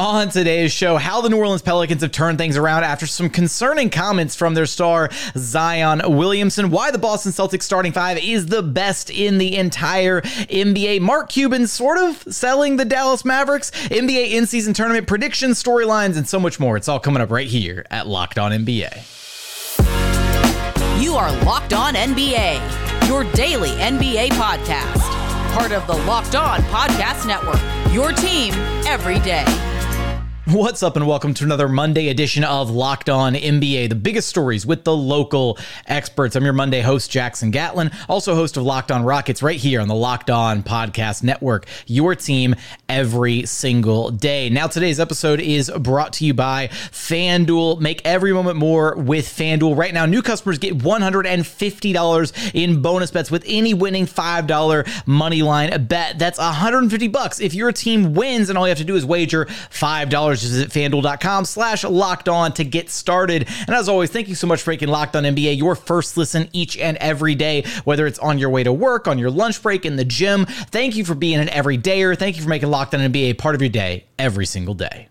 On today's show, how the New Orleans Pelicans have turned things around after some concerning comments from their star Zion Williamson, why the Boston Celtics starting five is the best in the entire NBA, Mark Cuban sort of selling the Dallas Mavericks, NBA in season tournament predictions, storylines, and so much more. It's all coming up right here at Locked On NBA. You are Locked On NBA, your daily NBA podcast, part of the Locked On Podcast Network, your team every day. What's up, and welcome to another Monday edition of Locked On NBA, the biggest stories with the local experts. I'm your Monday host, Jackson Gatlin, also host of Locked On Rockets, right here on the Locked On Podcast Network, your team every single day. Now, today's episode is brought to you by FanDuel. Make every moment more with FanDuel. Right now, new customers get $150 in bonus bets with any winning $5 money line bet. That's 150 bucks if your team wins, and all you have to do is wager $5 just visit fanduel.com slash locked on to get started. And as always, thank you so much for making Locked On NBA your first listen each and every day, whether it's on your way to work, on your lunch break, in the gym. Thank you for being an everydayer. Thank you for making Locked On NBA part of your day every single day.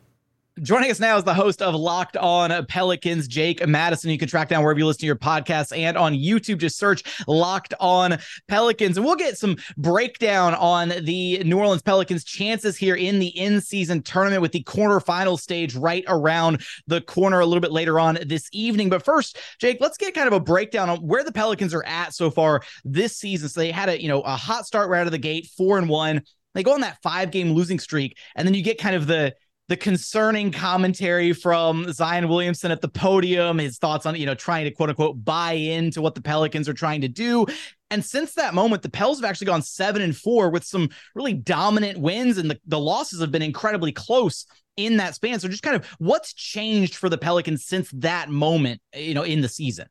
Joining us now is the host of Locked On Pelicans, Jake Madison. You can track down wherever you listen to your podcasts and on YouTube. Just search Locked On Pelicans. And we'll get some breakdown on the New Orleans Pelicans' chances here in the in season tournament with the quarterfinal stage right around the corner a little bit later on this evening. But first, Jake, let's get kind of a breakdown on where the Pelicans are at so far this season. So they had a, you know, a hot start right out of the gate, four and one. They go on that five game losing streak, and then you get kind of the the concerning commentary from Zion Williamson at the podium, his thoughts on, you know, trying to quote unquote buy into what the Pelicans are trying to do. And since that moment, the Pels have actually gone seven and four with some really dominant wins, and the, the losses have been incredibly close in that span. So just kind of what's changed for the Pelicans since that moment, you know, in the season?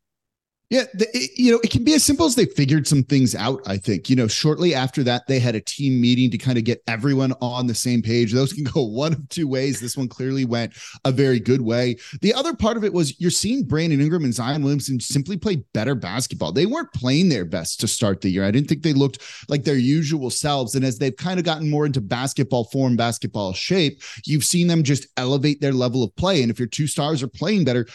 Yeah, the, it, you know, it can be as simple as they figured some things out. I think, you know, shortly after that, they had a team meeting to kind of get everyone on the same page. Those can go one of two ways. This one clearly went a very good way. The other part of it was you're seeing Brandon Ingram and Zion Williamson simply play better basketball. They weren't playing their best to start the year. I didn't think they looked like their usual selves. And as they've kind of gotten more into basketball form, basketball shape, you've seen them just elevate their level of play. And if your two stars are playing better,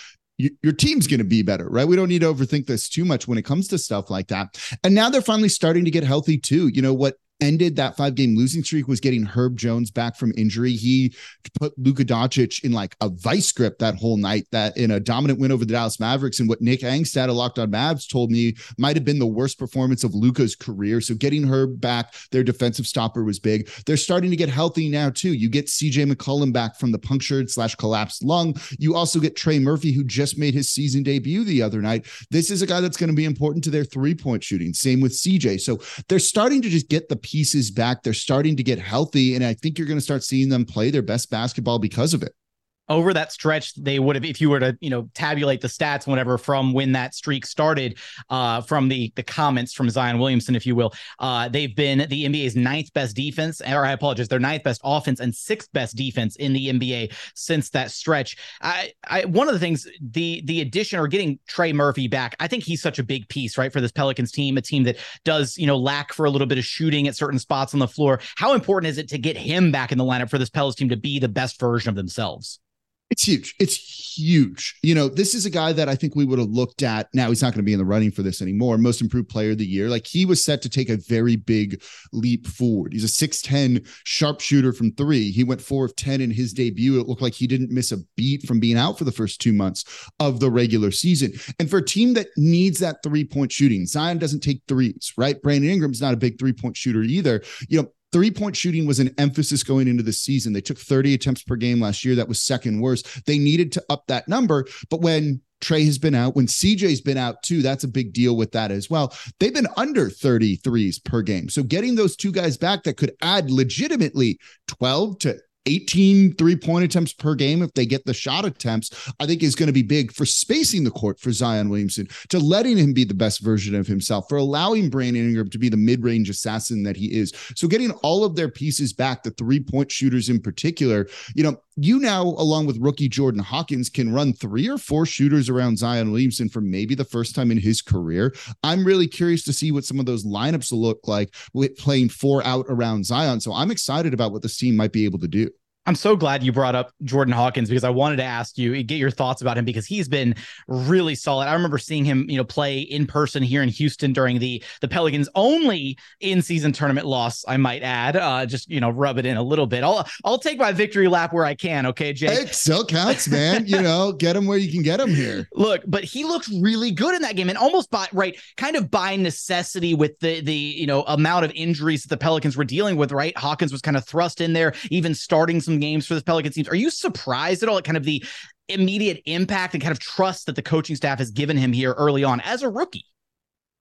your team's going to be better, right? We don't need to overthink this too much when it comes to stuff like that. And now they're finally starting to get healthy too. You know what ended that five game losing streak was getting Herb Jones back from injury. He put Luka Doncic in like a vice grip that whole night, that in a dominant win over the Dallas Mavericks. And what Nick Angstadt of Locked On Mavs told me might have been the worst performance of Luka's career. So getting Herb back, their defensive stopper was big. They're starting to get healthy now too. You get CJ McCollum back from the punctured slash collapsed lung. You also get Trey Murphy, who just made his season debut the other night. This is a guy that's going to be important to their three point shooting. Same with CJ. So they're starting to just get the pieces back. They're starting to get healthy. And I think you're going to start seeing them play their best basketball because of it over that stretch they would have if you were to you know tabulate the stats whatever from when that streak started uh from the the comments from Zion Williamson if you will uh they've been the NBA's ninth best defense or I apologize their ninth best offense and sixth best defense in the NBA since that stretch. I I one of the things the the addition or getting Trey Murphy back I think he's such a big piece right for this Pelicans team a team that does you know lack for a little bit of shooting at certain spots on the floor. How important is it to get him back in the lineup for this Pelicans team to be the best version of themselves it's huge. It's huge. You know, this is a guy that I think we would have looked at. Now he's not going to be in the running for this anymore. Most improved player of the year. Like he was set to take a very big leap forward. He's a 6'10 sharpshooter from three. He went four of 10 in his debut. It looked like he didn't miss a beat from being out for the first two months of the regular season. And for a team that needs that three point shooting, Zion doesn't take threes, right? Brandon Ingram's not a big three point shooter either. You know, Three point shooting was an emphasis going into the season. They took 30 attempts per game last year. That was second worst. They needed to up that number. But when Trey has been out, when CJ's been out too, that's a big deal with that as well. They've been under 33s per game. So getting those two guys back that could add legitimately 12 to 18 three point attempts per game if they get the shot attempts, I think is going to be big for spacing the court for Zion Williamson, to letting him be the best version of himself, for allowing Brandon Ingram to be the mid range assassin that he is. So getting all of their pieces back, the three point shooters in particular, you know, you now, along with rookie Jordan Hawkins, can run three or four shooters around Zion Williamson for maybe the first time in his career. I'm really curious to see what some of those lineups will look like with playing four out around Zion. So I'm excited about what this team might be able to do. I'm so glad you brought up Jordan Hawkins because I wanted to ask you, get your thoughts about him because he's been really solid. I remember seeing him, you know, play in person here in Houston during the the Pelicans only in season tournament loss, I might add. Uh, just you know, rub it in a little bit. I'll I'll take my victory lap where I can. Okay, Jake. It still counts, man. you know, get him where you can get him here. Look, but he looks really good in that game, and almost by right, kind of by necessity with the the you know amount of injuries that the Pelicans were dealing with. Right, Hawkins was kind of thrust in there, even starting some some games for the Pelicans teams. Are you surprised at all at kind of the immediate impact and kind of trust that the coaching staff has given him here early on as a rookie?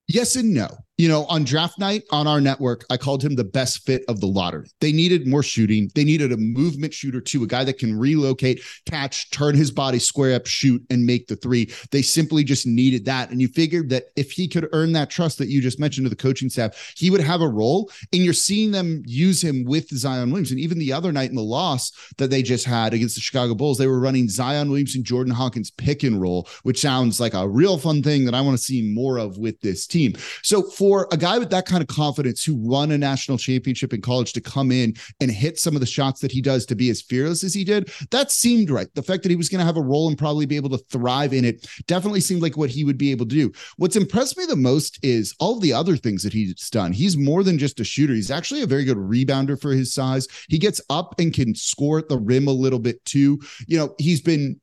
Yes and no you know, on draft night on our network, I called him the best fit of the lottery. They needed more shooting. They needed a movement shooter too, a guy that can relocate, catch, turn his body square up, shoot, and make the three. They simply just needed that. And you figured that if he could earn that trust that you just mentioned to the coaching staff, he would have a role. And you're seeing them use him with Zion Williams. And even the other night in the loss that they just had against the Chicago Bulls, they were running Zion Williams and Jordan Hawkins pick and roll, which sounds like a real fun thing that I want to see more of with this team. So for a guy with that kind of confidence who won a national championship in college to come in and hit some of the shots that he does to be as fearless as he did, that seemed right. The fact that he was going to have a role and probably be able to thrive in it definitely seemed like what he would be able to do. What's impressed me the most is all the other things that he's done. He's more than just a shooter. He's actually a very good rebounder for his size. He gets up and can score at the rim a little bit too. You know, he's been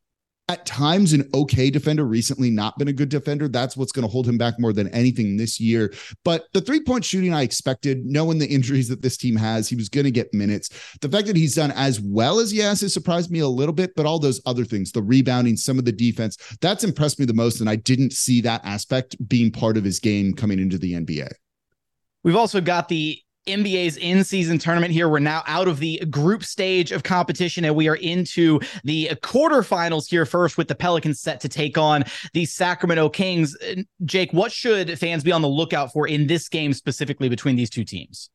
at times an okay defender, recently not been a good defender. That's what's going to hold him back more than anything this year. But the three point shooting, I expected, knowing the injuries that this team has, he was going to get minutes. The fact that he's done as well as he has has surprised me a little bit, but all those other things, the rebounding, some of the defense, that's impressed me the most. And I didn't see that aspect being part of his game coming into the NBA. We've also got the NBA's in season tournament here. We're now out of the group stage of competition and we are into the quarterfinals here first with the Pelicans set to take on the Sacramento Kings. Jake, what should fans be on the lookout for in this game specifically between these two teams?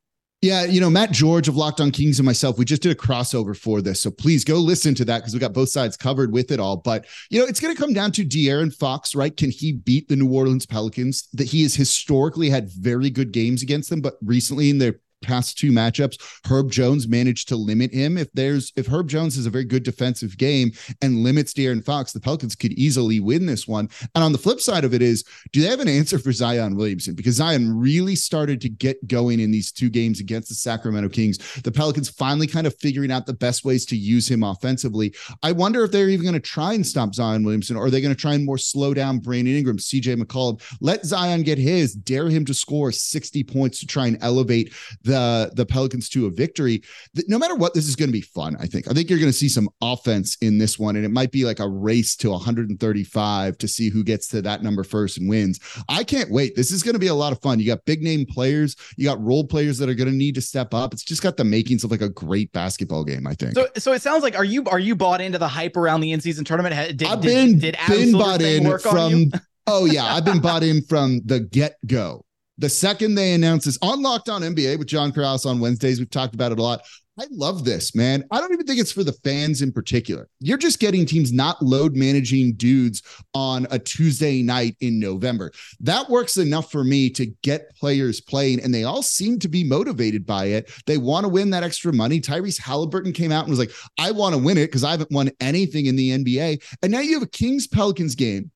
Yeah, you know, Matt George of Locked On Kings and myself, we just did a crossover for this. So please go listen to that because we got both sides covered with it all. But, you know, it's going to come down to De'Aaron Fox, right? Can he beat the New Orleans Pelicans? That he has historically had very good games against them, but recently in their past two matchups, Herb Jones managed to limit him. If there's if Herb Jones has a very good defensive game and limits De'Aaron Fox, the Pelicans could easily win this one. And on the flip side of it is, do they have an answer for Zion Williamson? Because Zion really started to get going in these two games against the Sacramento Kings. The Pelicans finally kind of figuring out the best ways to use him offensively. I wonder if they're even going to try and stop Zion Williamson, or are they going to try and more slow down Brandon Ingram, CJ McCollum, let Zion get his, dare him to score 60 points to try and elevate the the the Pelicans to a victory. No matter what, this is going to be fun. I think. I think you're going to see some offense in this one, and it might be like a race to 135 to see who gets to that number first and wins. I can't wait. This is going to be a lot of fun. You got big name players. You got role players that are going to need to step up. It's just got the makings of like a great basketball game. I think. So, so it sounds like are you are you bought into the hype around the in season tournament? Did, I've been did, did been bought in from. oh yeah, I've been bought in from the get go. The second they announce this on Locked On NBA with John Karalis on Wednesdays, we've talked about it a lot. I love this, man. I don't even think it's for the fans in particular. You're just getting teams not load managing dudes on a Tuesday night in November. That works enough for me to get players playing, and they all seem to be motivated by it. They want to win that extra money. Tyrese Halliburton came out and was like, I want to win it because I haven't won anything in the NBA. And now you have a Kings Pelicans game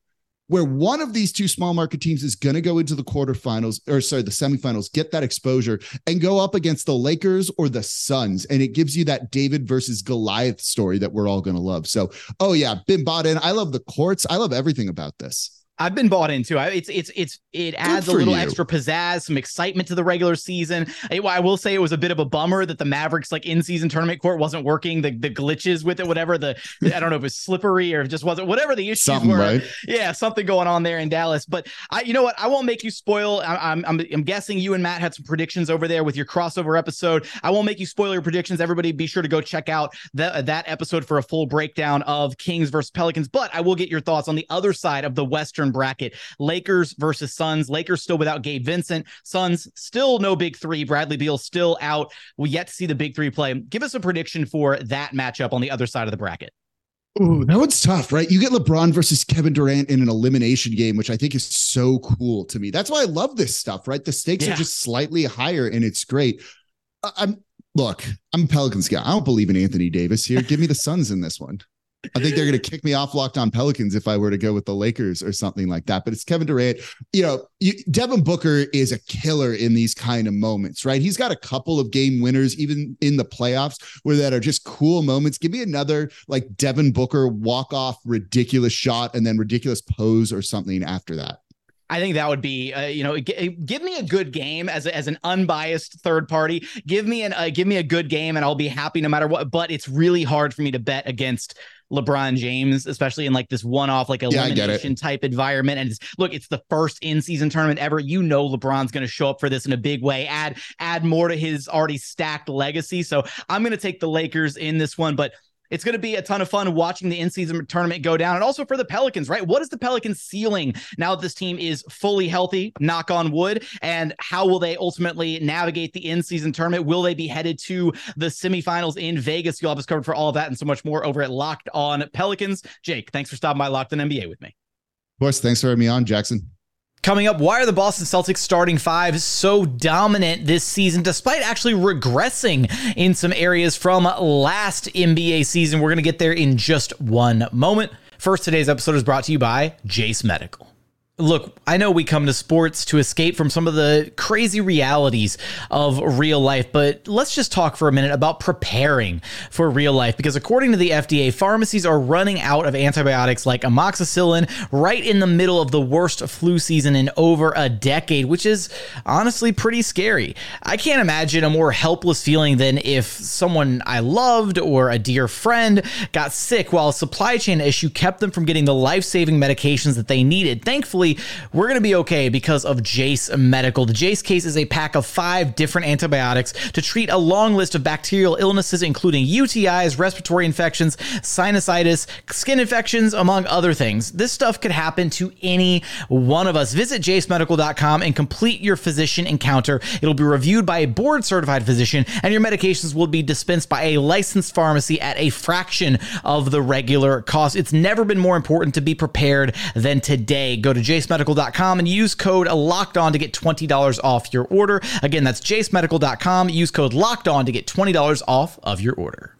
where one of these two small market teams is going to go into the quarterfinals or sorry, the semifinals, get that exposure and go up against the Lakers or the Suns. And it gives you that David versus Goliath story that we're all going to love. So, oh yeah, been bought in. I love the courts. I love everything about this. I've been bought into. It's it's it's it adds a little you. extra pizzazz, some excitement to the regular season. I, I, will say it was a bit of a bummer that the Mavericks like in season tournament court wasn't working. The the glitches with it, whatever the I don't know if it was slippery or just wasn't whatever the issues something, were. Right? Yeah, something going on there in Dallas. But I, you know what? I won't make you spoil. I, I'm I'm I'm guessing you and Matt had some predictions over there with your crossover episode. I won't make you spoil your predictions. Everybody, be sure to go check out that that episode for a full breakdown of Kings versus Pelicans. But I will get your thoughts on the other side of the Western bracket. Lakers versus Suns. Lakers still without Gabe Vincent. Suns still no big three. Bradley Beal still out. We yet to see the big three play. Give us a prediction for that matchup on the other side of the bracket. Ooh, that one's tough, right? You get LeBron versus Kevin Durant in an elimination game, which I think is so cool to me. That's why I love this stuff, right? The stakes yeah. are just slightly higher and it's great. I'm Look, I'm a Pelicans guy. I don't believe in Anthony Davis here. Give me the Suns in this one. I think they're going to kick me off locked on Pelicans if I were to go with the Lakers or something like that. But it's Kevin Durant. You know, you, Devin Booker is a killer in these kind of moments, right? He's got a couple of game winners, even in the playoffs, where that are just cool moments. Give me another like Devin Booker walk off ridiculous shot and then ridiculous pose or something after that. I think that would be, uh, you know, g- give me a good game as, a, as an unbiased third party. Give me an uh, give me a good game, and I'll be happy no matter what. But it's really hard for me to bet against LeBron James, especially in like this one-off like elimination yeah, type environment. And it's, look, it's the first in-season tournament ever. You know LeBron's going to show up for this in a big way. Add add more to his already stacked legacy. So I'm going to take the Lakers in this one, but it's going to be a ton of fun watching the in-season tournament go down, and also for the Pelicans, right? What is the Pelicans ceiling now that this team is fully healthy? Knock on wood. And how will they ultimately navigate the in-season tournament? Will they be headed to the semifinals in Vegas? You'll have us covered for all of that and so much more over at Locked On Pelicans. Jake, thanks for stopping by Locked On NBA with me. Of course, thanks for having me on, Jackson. Coming up, why are the Boston Celtics starting five so dominant this season, despite actually regressing in some areas from last NBA season? We're going to get there in just one moment. First, today's episode is brought to you by Jase Medical. Look, I know we come to sports to escape from some of the crazy realities of real life, but let's just talk for a minute about preparing for real life because according to the FDA, pharmacies are running out of antibiotics like amoxicillin right in the middle of the worst flu season in over a decade, which is honestly pretty scary. I can't imagine a more helpless feeling than if someone I loved or a dear friend got sick while a supply chain issue kept them from getting the life-saving medications that they needed. Thankfully, we're going to be okay because of Jase Medical. The Jase case is a pack of five different antibiotics to treat a long list of bacterial illnesses, including UTIs, respiratory infections, sinusitis, skin infections, among other things. This stuff could happen to any one of us. Visit jasemedical.com and complete your physician encounter. It'll be reviewed by a board certified physician, and your medications will be dispensed by a licensed pharmacy at a fraction of the regular cost. It's never been more important to be prepared than today. Go to Jase jasemedical.com and use code locked on to get $20 off your order. Again, that's jasemedical.com. Use code locked on to get $20 off of your order.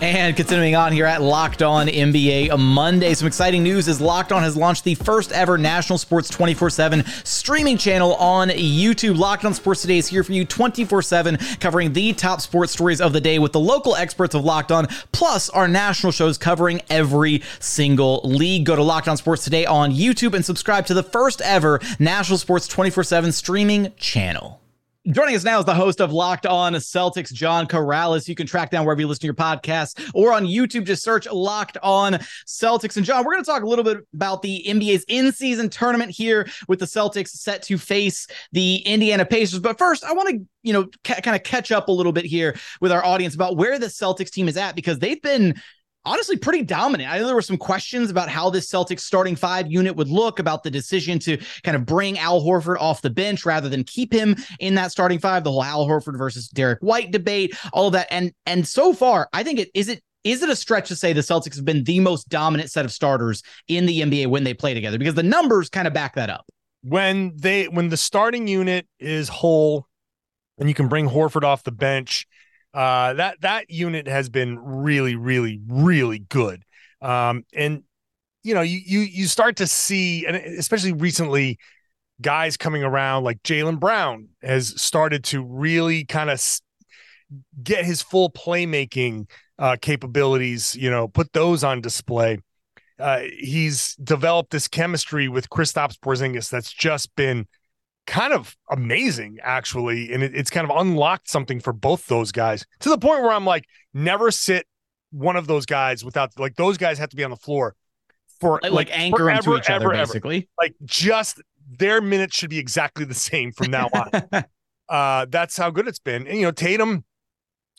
And continuing on here at Locked On NBA Monday, some exciting news is Locked On has launched the first ever national sports 24 7 streaming channel on YouTube. Locked On Sports Today is here for you 24 7, covering the top sports stories of the day with the local experts of Locked On, plus our national shows covering every single league. Go to Locked On Sports Today on YouTube and subscribe to the first ever national sports 24 7 streaming channel. Joining us now is the host of Locked On Celtics, John Karalis. You can track down wherever you listen to your podcast or on YouTube. Just search Locked On Celtics. And John, we're going to talk a little bit about the NBA's in-season tournament here with the Celtics set to face the Indiana Pacers. But first, I want to, you know, ca- kind of catch up a little bit here with our audience about where the Celtics team is at because they've been honestly pretty dominant. I know there were some questions about how this Celtics starting five unit would look, about the decision to kind of bring Al Horford off the bench rather than keep him in that starting five, the whole Al Horford versus Derrick White debate, all of that. And and so far, I think it is it is it a stretch to say the Celtics have been the most dominant set of starters in the NBA when they play together? Because the numbers kind of back that up. When they when the starting unit is whole and you can bring Horford off the bench uh, that that unit has been really, really, really good. Um, and you know, you you you start to see, and especially recently, guys coming around like Jaylen Brown has started to really kind of get his full playmaking uh, capabilities. You know, put those on display. Uh, he's developed this chemistry with Kristaps Porzingis that's just been kind of amazing actually and it, it's kind of unlocked something for both those guys to the point where i'm like never sit one of those guys without like those guys have to be on the floor for like, like anchoring forever, to each other ever, basically. Ever. like just their minutes should be exactly the same from now on. Uh that's how good it's been. And you know tatum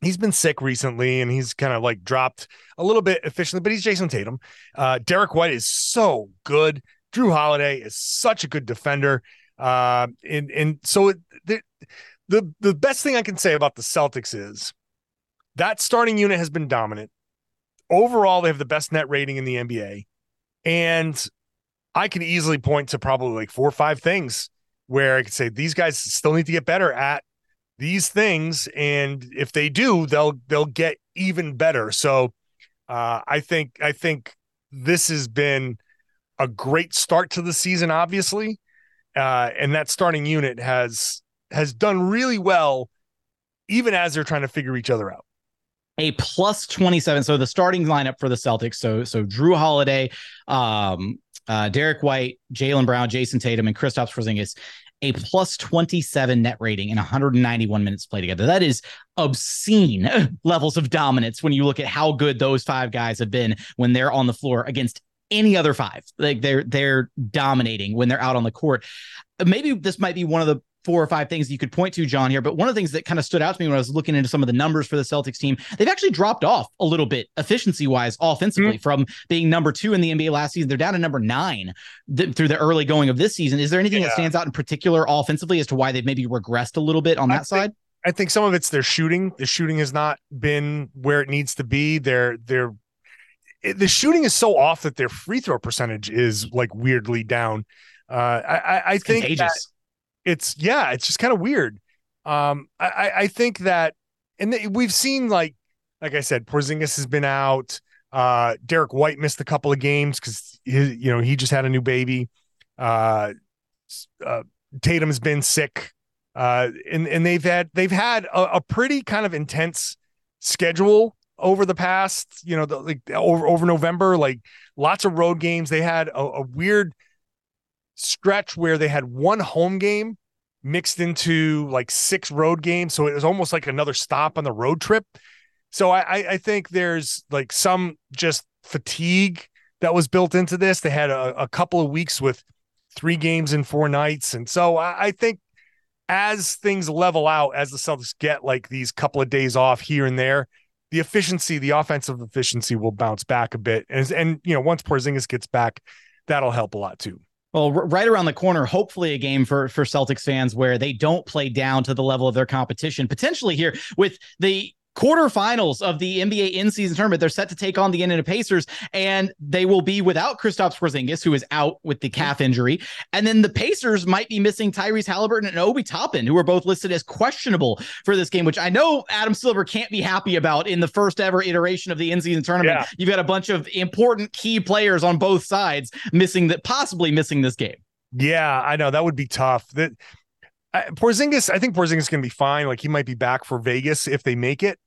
he's been sick recently and he's kind of like dropped a little bit efficiently but he's Jayson Tatum. Uh derrick white is so good. Jrue Holiday is such a good defender uh, and and so the, the the best thing I can say about the Celtics is that starting unit has been dominant. Overall, they have the best net rating in the NBA, and I can easily point to probably like four or five things where I could say these guys still need to get better at these things, and if they do, they'll they'll get even better. So uh, I think I think this has been a great start to the season, obviously, uh, and that starting unit has has done really well, even as they're trying to figure each other out a plus 27 so the starting lineup for the celtics so so Jrue Holiday um uh derrick white Jaylen Brown Jayson Tatum and kristaps porzingis a plus 27 net rating in 191 minutes played together. That is obscene levels of dominance when you look at how good those five guys have been when they're on the floor against any other five. Like they're they're dominating when they're out on the court. Maybe this might be one of the four or five things you could point to, John, here. But one of the things that kind of stood out to me when I was looking into some of the numbers for the Celtics team, they've actually dropped off a little bit efficiency wise offensively mm-hmm. from being number two in the NBA last season. They're down to number nine th- through the early going of this season. Is there anything yeah. that stands out in particular offensively as to why they've maybe regressed a little bit on that I side? I think some of it's their shooting. The shooting has not been where it needs to be. They're, they're, the shooting is so off that their free throw percentage is like weirdly down. Uh, I, I, I think that it's yeah, it's just kind of weird. Um, I, I think that, and we've seen like, like I said, Porzingis has been out. Uh, Derrick White missed a couple of games because he, you know he just had a new baby. Uh, uh, Tatum has been sick, uh, and and they've had they've had a, a pretty kind of intense schedule over the past, you know, the, like over over November, like lots of road games. They had a, a weird stretch where they had one home game mixed into like six road games. So it was almost like another stop on the road trip. So I, I think there's like some just fatigue that was built into this. They had a, a couple of weeks with three games in four nights. And so I, I think as things level out, as the Celtics get like these couple of days off here and there, the efficiency, the offensive efficiency will bounce back a bit. And, and you know, once Porzingis gets back, that'll help a lot too. Well, right around the corner, hopefully a game for for Celtics fans where they don't play down to the level of their competition. Potentially here with the quarterfinals of the NBA in-season tournament. They're set to take on the Indiana Pacers, and they will be without Kristaps Porzingis, who is out with the calf injury. And then the Pacers might be missing Tyrese Halliburton and Obi Toppin, who are both listed as questionable for this game, which I know Adam Silver can't be happy about in the first ever iteration of the in-season tournament. Yeah. You've got a bunch of important key players on both sides missing that, possibly missing this game. Yeah, I know that would be tough. That Porzingis, I think Porzingis is going to be fine. Like he might be back for Vegas if they make it.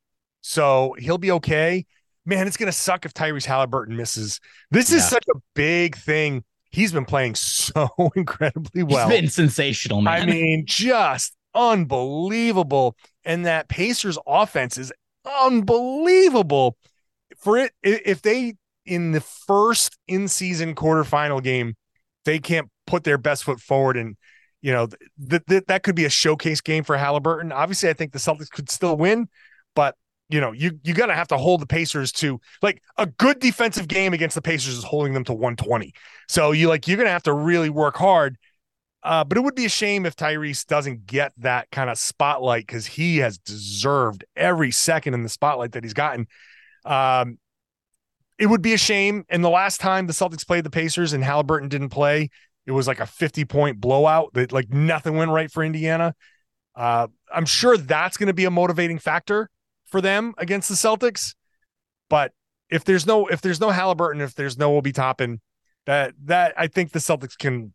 So he'll be okay. Man, it's gonna suck if Tyrese Halliburton misses. This yeah. is such a big thing. He's been playing so incredibly well. He's been sensational, man. I mean, just unbelievable. And that Pacers offense is unbelievable. For it, if they in the first in-season quarterfinal game, they can't put their best foot forward and you know that th- that could be a showcase game for Halliburton. Obviously, I think the Celtics could still win, but you know, you you gotta have to hold the Pacers to like a good defensive game against the Pacers is holding them to 120. So you like you're gonna have to really work hard. Uh, but it would be a shame if Tyrese doesn't get that kind of spotlight because he has deserved every second in the spotlight that he's gotten. Um, it would be a shame. And the last time the Celtics played the Pacers and Halliburton didn't play, it was like a 50 point blowout that like nothing went right for Indiana. Uh, I'm sure that's going to be a motivating factor for them against the Celtics. But if there's no if there's no Halliburton, if there's no Obi Toppin, that that I think the Celtics can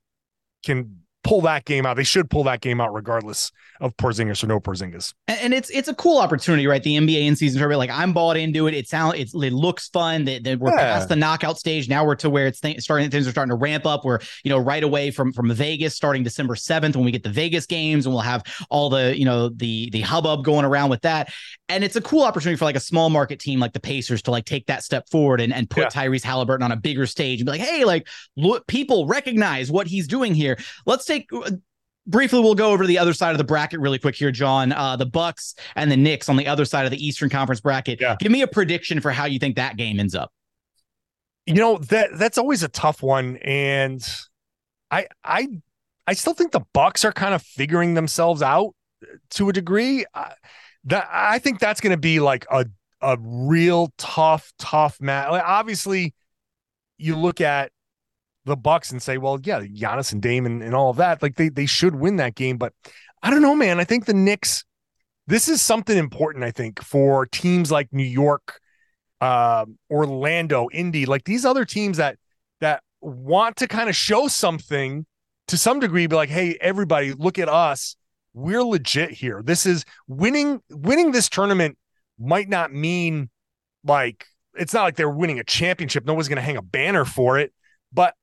can pull that game out. They should pull that game out regardless of Porzingis or no Porzingis. And, it's it's a cool opportunity, right? The NBA in season tournament. Like I'm bought into it. It sounds it, it looks fun. That, that we're yeah. past the knockout stage. Now we're to where it's th- starting. Things are starting to ramp up. We're you know right away from from Vegas starting December seventh when we get the Vegas games and we'll have all the you know the the hubbub going around with that. And it's a cool opportunity for like a small market team like the Pacers to like take that step forward and, and put yeah. Tyrese Halliburton on a bigger stage and be like, hey, like look, people recognize what he's doing here. Let's take uh, briefly we'll go over to the other side of the bracket really quick here john. Uh, the bucks and the knicks on the other side of the eastern conference bracket. Yeah. give me a prediction for how you think that game ends up. You know that that's always a tough one and i i i still think the bucks are kind of figuring themselves out to a degree. Uh, that i think that's going to be like a a real tough tough match like obviously you look at the Bucks and say, well, yeah, Giannis and Dame and, and all of that, like they they should win that game. But I don't know, man. I think the Knicks this is something important, I think, for teams like New York, uh, Orlando, Indy, like these other teams that that want to kind of show something to some degree, be like, hey, everybody, look at us. We're legit here. This is winning, winning this tournament might not mean like it's not like they're winning a championship. No one's to hang a banner for it, but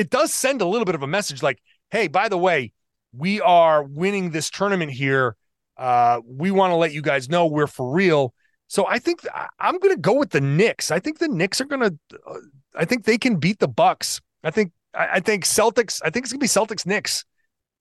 it does send a little bit of a message like, hey, by the way, we are winning this tournament here. Uh, we want to let you guys know we're for real. So I think I'm going to go with the Knicks. I think the Knicks are going to. Uh, I think they can beat the Bucks. I think. I, I think Celtics. I think it's going to be Celtics Knicks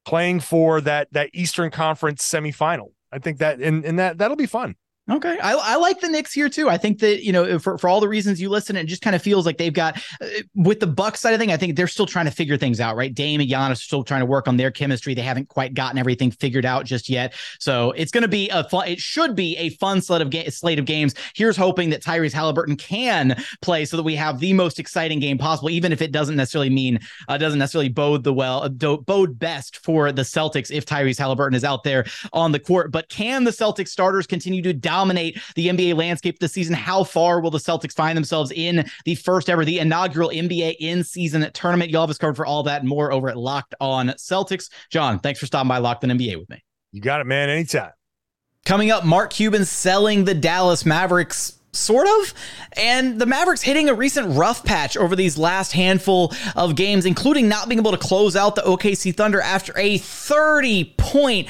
playing for that that Eastern Conference semifinal. I think that and and that that'll be fun. Okay. I, I like the Knicks here too. I think that, you know, for, for all the reasons you listen, it just kind of feels like they've got uh, with the Bucks side of thing, I think they're still trying to figure things out, right? Dame and Giannis are still trying to work on their chemistry. They haven't quite gotten everything figured out just yet. So it's going to be a fun, it should be a fun slate of, ga- slate of games. Here's hoping that Tyrese Halliburton can play so that we have the most exciting game possible, even if it doesn't necessarily mean, uh, doesn't necessarily bode the well, uh, bode best for the Celtics if Tyrese Halliburton is out there on the court. But can the Celtics starters continue to dominate the NBA? NBA landscape this season. How far will the Celtics find themselves in the first ever, the inaugural NBA in season tournament? Y'all have us covered for all that and more over at Locked On Celtics. John, thanks for stopping by Locked On NBA with me. You got it, man. Anytime. Coming up, Mark Cuban selling the Dallas Mavericks sort of. And the Mavericks hitting a recent rough patch over these last handful of games, including not being able to close out the OKC Thunder after a 30 point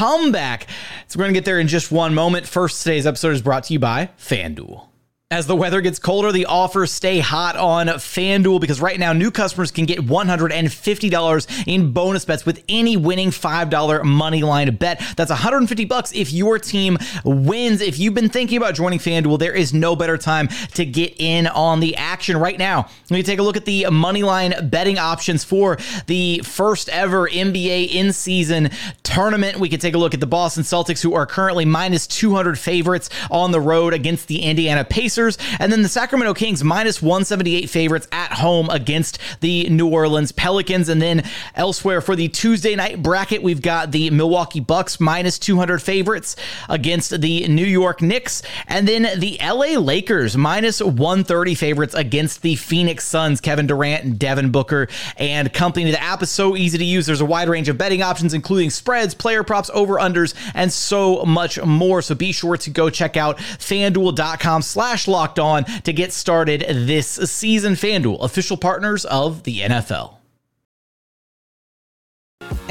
comeback. So we're going to get there in just one moment. First, today's episode is brought to you by FanDuel. As the weather gets colder, the offers stay hot on FanDuel because right now new customers can get $150 in bonus bets with any winning $5 money line bet. That's 150 bucks if your team wins. If you've been thinking about joining FanDuel, there is no better time to get in on the action right now. We take a look at the money line betting options for the first ever NBA in season tournament. We can take a look at the Boston Celtics who are currently minus 200 favorites on the road against the Indiana Pacers. And then the Sacramento Kings minus 178 favorites at home against the New Orleans Pelicans. And then elsewhere for the Tuesday night bracket, we've got the Milwaukee Bucks minus 200 favorites against the New York Knicks. And then the LA Lakers minus 130 favorites against the Phoenix Suns, Kevin Durant and Devin Booker and company. The app is so easy to use. There's a wide range of betting options, including spreads, player props, over unders, and so much more. So be sure to go check out fanduel.com slash locked on to get started this season. FanDuel, official partners of the NFL.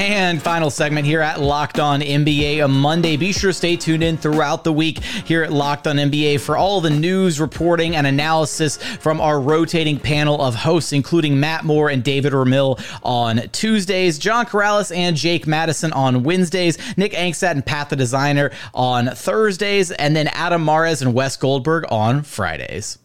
And final segment here at Locked On NBA on Monday. Be sure to stay tuned in throughout the week here at Locked On NBA for all the news, reporting, and analysis from our rotating panel of hosts, including Matt Moore and David Ramil on Tuesdays, John Karalis and Jake Madison on Wednesdays, Nick Angstadt and Pat the Designer on Thursdays, and then Adam Mares and Wes Goldberg on Fridays.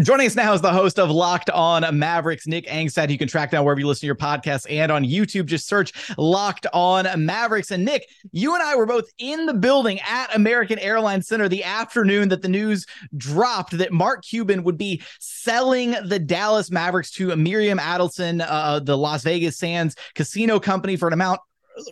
Joining us now is the host of Locked On Mavericks, Nick Angstadt. You can track down wherever you listen to your podcast and on YouTube. Just search Locked On Mavericks. And Nick, you and I were both in the building at American Airlines Center the afternoon that the news dropped that Mark Cuban would be selling the Dallas Mavericks to Miriam Adelson, uh, the Las Vegas Sands casino company, for an amount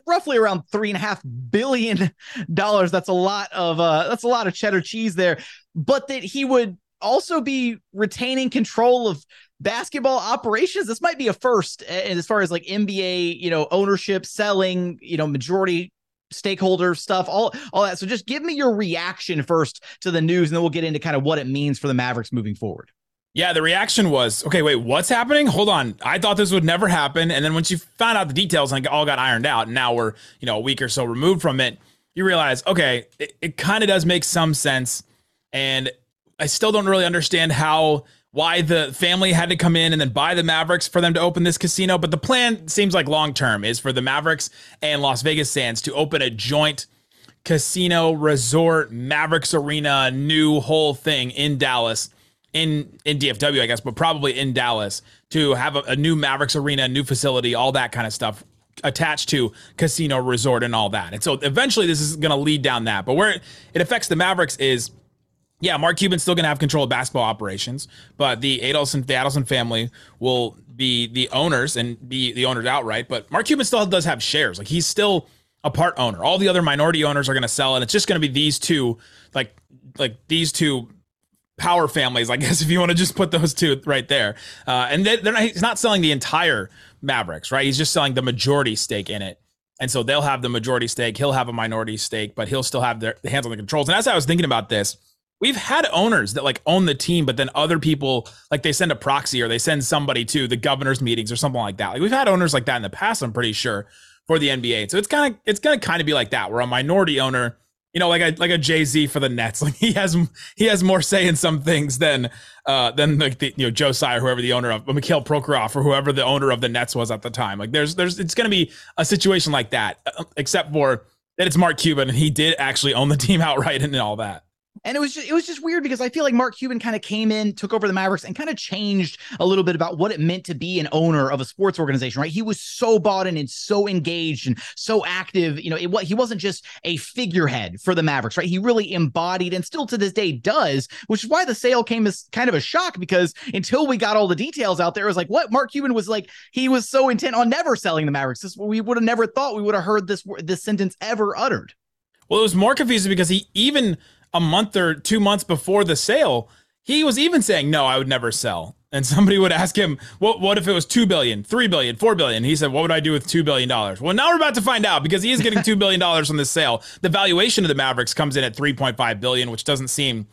roughly around three and a half billion dollars. That's a lot of uh, that's a lot of cheddar cheese there. But that he would also be retaining control of basketball operations. This might be a first as far as like NBA, you know, ownership, selling, you know, majority stakeholder stuff, all all that. So just give me your reaction first to the news, and then we'll get into kind of what it means for the Mavericks moving forward. Yeah, the reaction was, okay, wait, what's happening? Hold on. I thought this would never happen. And then once you found out the details and all got ironed out, and now we're, you know, a week or so removed from it, you realize, okay, it, it kind of does make some sense. And I still don't really understand how why the family had to come in and then buy the Mavericks for them to open this casino. But the plan seems like long term is for the Mavericks and Las Vegas Sands to open a joint casino resort Mavericks arena new whole thing in Dallas in in DFW I guess but probably in Dallas to have a, a new Mavericks arena new facility all that kind of stuff attached to casino resort and all that and so eventually this is going to lead down that but where it affects the Mavericks is yeah, Mark Cuban's still going to have control of basketball operations, but the Adelson, the Adelson family will be the owners and be the owners outright. But Mark Cuban still does have shares. Like he's still a part owner. All the other minority owners are going to sell, and it's just going to be these two, like like these two power families, I guess, if you want to just put those two right there. Uh, and they, are not, he's not selling the entire Mavericks, right? He's just selling the majority stake in it. And so they'll have the majority stake. He'll have a minority stake, but he'll still have their hands on the controls. And as I was thinking about this, we've had owners that like own the team, but then other people like they send a proxy or they send somebody to the governor's meetings or something like that. Like we've had owners like that in the past. I'm pretty sure for the NBA. So it's kind of it's gonna kind of be like that, where a minority owner you know, like a like a Jay Z for the Nets. Like he has he has more say in some things than uh than like the you know Joe Tsai, whoever the owner of Mikhail Prokhorov or whoever the owner of the Nets was at the time. Like there's there's it's to be a situation like that, uh, except for that it's Mark Cuban and he did actually own the team outright and all that. And it was just it was just weird because I feel like Mark Cuban kind of came in, took over the Mavericks, and kind of changed a little bit about what it meant to be an owner of a sports organization. Right? He was so bought in and so engaged and so active. You know, it, he wasn't just a figurehead for the Mavericks. Right? He really embodied and still to this day does, which is why the sale came as kind of a shock because until we got all the details out there, it was like what Mark Cuban was like. He was so intent on never selling the Mavericks. This we would have never thought we would have heard this this sentence ever uttered. Well, it was more confusing because he even a month or two months before the sale, he was even saying, no, I would never sell. And somebody would ask him, what, what if it was 2 billion, 3 billion, 4 billion? He said, what would I do with $2 billion? Well, now we're about to find out because he is getting $2 billion from this sale. The valuation of the Mavericks comes in at 3.5 billion, which doesn't seem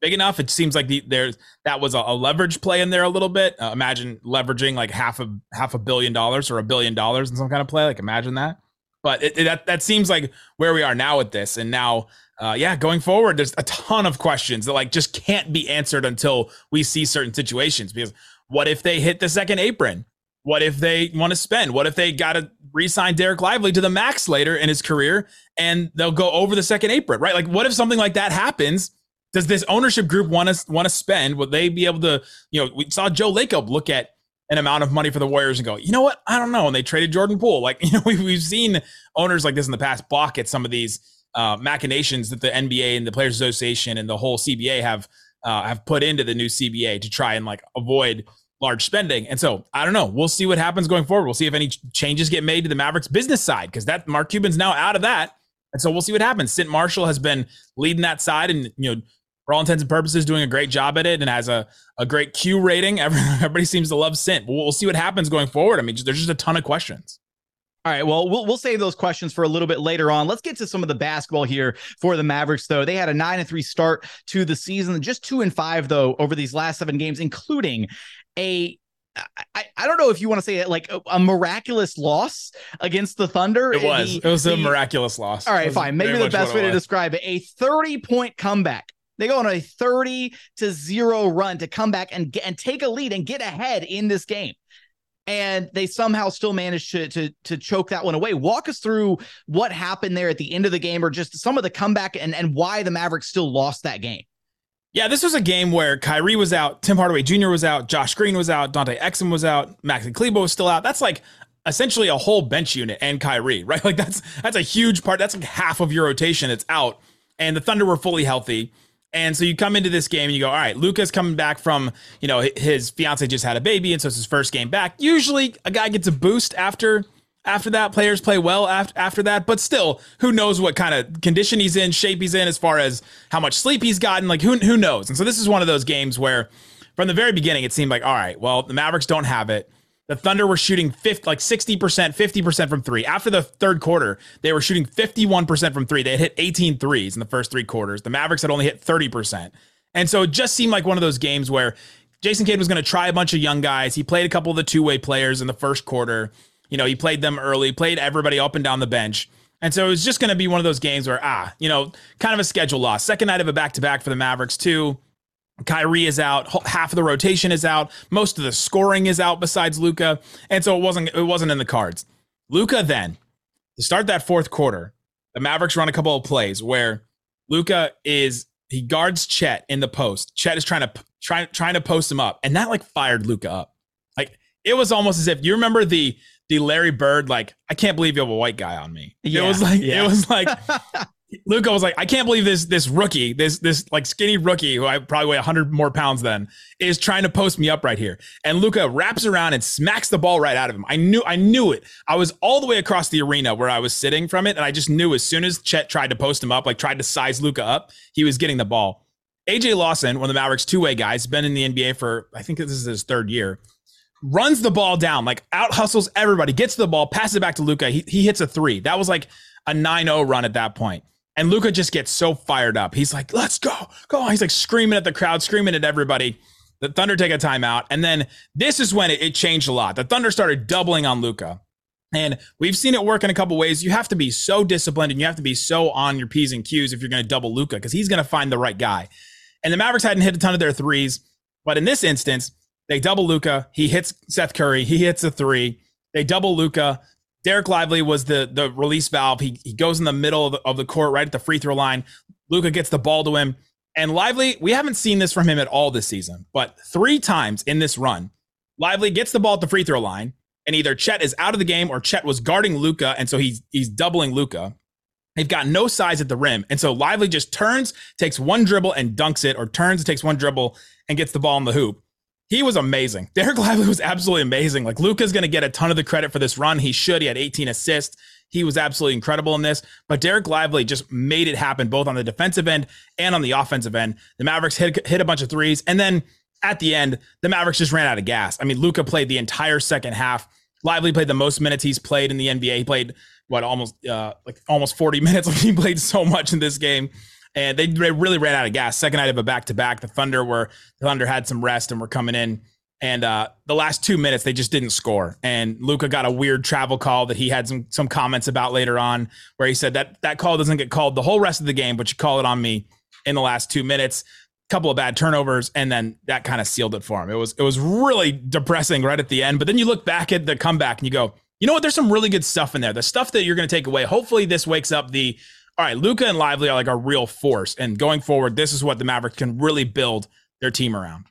big enough. It seems like the, there's that was a, a, leverage play in there a little bit. Uh, imagine leveraging like half a half a billion dollars or a billion dollars in some kind of play. Like imagine that. But it, it, that that seems like where we are now with this. And now uh, yeah, going forward, there's a ton of questions that like just can't be answered until we see certain situations. Because what if they hit the second apron? What if they want to spend? What if they got to re-sign Dereck Lively to the max later in his career and they'll go over the second apron, right? Like, what if something like that happens? Does this ownership group want to want to spend? Will they be able to? You know, we saw Joe Lacob look at an amount of money for the Warriors and go, you know what? I don't know. And they traded Jordan Poole. Like, you know, we've, we've seen owners like this in the past balk at some of these uh, machinations that the NBA and the Players Association and the whole CBA have uh, have put into the new CBA to try and like avoid large spending. And so I don't know. We'll see what happens going forward. We'll see if any changes get made to the Mavericks business side because that Mark Cuban's now out of that. And so we'll see what happens. Cynt Marshall has been leading that side and you know for all intents and purposes doing a great job at it and has a, a great Q rating. Everybody seems to love Cynt. We'll, we'll see what happens going forward. I mean, there's just a ton of questions. All right. Well, we'll we'll save those questions for a little bit later on. Let's get to some of the basketball here for the Mavericks, though. They had a nine and three start to the season, just two and five though over these last seven games, including a I, I don't know if you want to say it like a, a miraculous loss against the Thunder. It was. The, it was a miraculous loss. All right, fine. Maybe the best way to describe it: a thirty-point comeback. They go on a thirty to zero run to come back and get, and take a lead and get ahead in this game and they somehow still managed to to to choke that one away. Walk us through what happened there at the end of the game, or just some of the comeback and and why the Mavericks still lost that game. Yeah, this was a game where Kyrie was out, Tim Hardaway Jr. was out, Josh Green was out, Dante Exum was out, Maxi Kleber was still out. That's like essentially a whole bench unit and Kyrie, right? Like that's that's a huge part. That's like half of your rotation It's out. And the Thunder were fully healthy. And so you come into this game and you go, all right, Luka's coming back from, you know, his fiance just had a baby, and so it's his first game back. Usually a guy gets a boost after after that. Players play well after after that, but still, who knows what kind of condition he's in, shape he's in, as far as how much sleep he's gotten. Like who who knows? And so this is one of those games where from the very beginning it seemed like, all right, well, the Mavericks don't have it. The Thunder were shooting 50, like 60%, 50% from three. After the third quarter, they were shooting 51% from three. They had hit 18 threes in the first three quarters. The Mavericks had only hit 30%. And so it just seemed like one of those games where Jason Kidd was going to try a bunch of young guys. He played a couple of the two way players in the first quarter. You know, he played them early, played everybody up and down the bench. And so it was just going to be one of those games where, ah, you know, kind of a schedule loss. Second night of a back to back for the Mavericks, too. Kyrie is out, half of the rotation is out, most of the scoring is out besides Luka, and so it wasn't it wasn't in the cards. Luka then to start that fourth quarter, the Mavericks run a couple of plays where Luka is he guards Chet in the post. Chet is trying to try, trying to post him up, and that like fired Luka up. Like it was almost as if you remember the the Larry Bird like I can't believe you have a white guy on me. Yeah, it was like yeah. it was like Luka was like, I can't believe this this rookie, this this like skinny rookie who I probably weigh 100 more pounds than, is trying to post me up right here. And Luka wraps around and smacks the ball right out of him. I knew I knew it. I was all the way across the arena where I was sitting from it, and I just knew as soon as Chet tried to post him up, like tried to size Luka up, he was getting the ball. AJ Lawson, one of the Mavericks two-way guys, been in the NBA for I think this is his third year runs the ball down, like out hustles everybody, gets the ball, passes it back to Luka. He, he hits a three. That was like a 9 0 run at that point. And Luka just gets so fired up. He's like, let's go, go on. He's like screaming at the crowd, screaming at everybody. The Thunder take a timeout. And then this is when it, it changed a lot. The Thunder started doubling on Luka. And we've seen it work in a couple ways. You have to be so disciplined and you have to be so on your P's and Q's if you're going to double Luka because he's going to find the right guy. And the Mavericks hadn't hit a ton of their threes. But in this instance, they double Luka. He hits Seth Curry. He hits a three. They double Luka. Dereck Lively was the the release valve. He, he goes in the middle of the, of the court, right at the free throw line. Luka gets the ball to him. And Lively, we haven't seen this from him at all this season, but three times in this run, Lively gets the ball at the free throw line, and either Chet is out of the game or Chet was guarding Luka, and so he's he's doubling Luka. They've got no size at the rim. And so Lively just turns, takes one dribble and dunks it, or turns and takes one dribble and gets the ball in the hoop he was amazing. Dereck Lively was absolutely amazing. Like Luka's going to get a ton of the credit for this run. He should. He had 18 assists. He was absolutely incredible in this. But Dereck Lively just made it happen both on the defensive end and on the offensive end. The Mavericks hit, hit a bunch of threes. And then at the end, the Mavericks just ran out of gas. I mean, Luka played the entire second half. Lively played the most minutes he's played in the NBA. He played what almost uh, like almost 40 minutes. Like he played so much in this game and they, they really ran out of gas. Second night of a back to back, the Thunder were the Thunder had some rest and were coming in. And uh, the last two minutes, they just didn't score. And Luka got a weird travel call that he had some some comments about later on, where he said that that call doesn't get called the whole rest of the game, but you call it on me in the last two minutes. Couple of bad turnovers, and then that kind of sealed it for him. It was it was really depressing right at the end. But then you look back at the comeback and you go, you know what? There's some really good stuff in there. The stuff that you're going to take away. Hopefully, this wakes up the all right, Luka and Lively are like a real force. And going forward, this is what the Mavericks can really build their team around.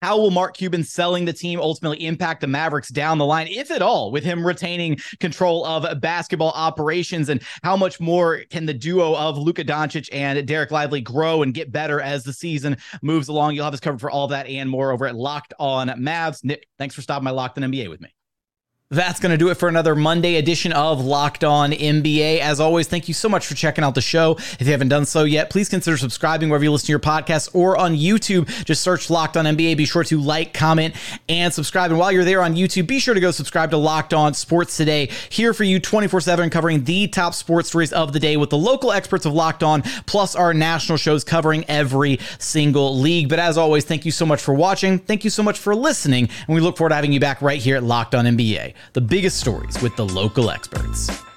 How will Mark Cuban selling the team ultimately impact the Mavericks down the line, if at all, with him retaining control of basketball operations? And how much more can the duo of Luka Doncic and Dereck Lively grow and get better as the season moves along? You'll have us covered for all that and more over at Locked On Mavs. Nick, thanks for stopping by Locked On NBA with me. That's going to do it for another Monday edition of Locked On NBA. As always, thank you so much for checking out the show. If you haven't done so yet, please consider subscribing wherever you listen to your podcast or on YouTube. Just search Locked On NBA. Be sure to like, comment, and subscribe. And while you're there on YouTube, be sure to go subscribe to Locked On Sports Today, here for you 24 7, covering the top sports stories of the day with the local experts of Locked On, plus our national shows covering every single league. But as always, thank you so much for watching. Thank you so much for listening. And we look forward to having you back right here at Locked On NBA the biggest stories with the local experts.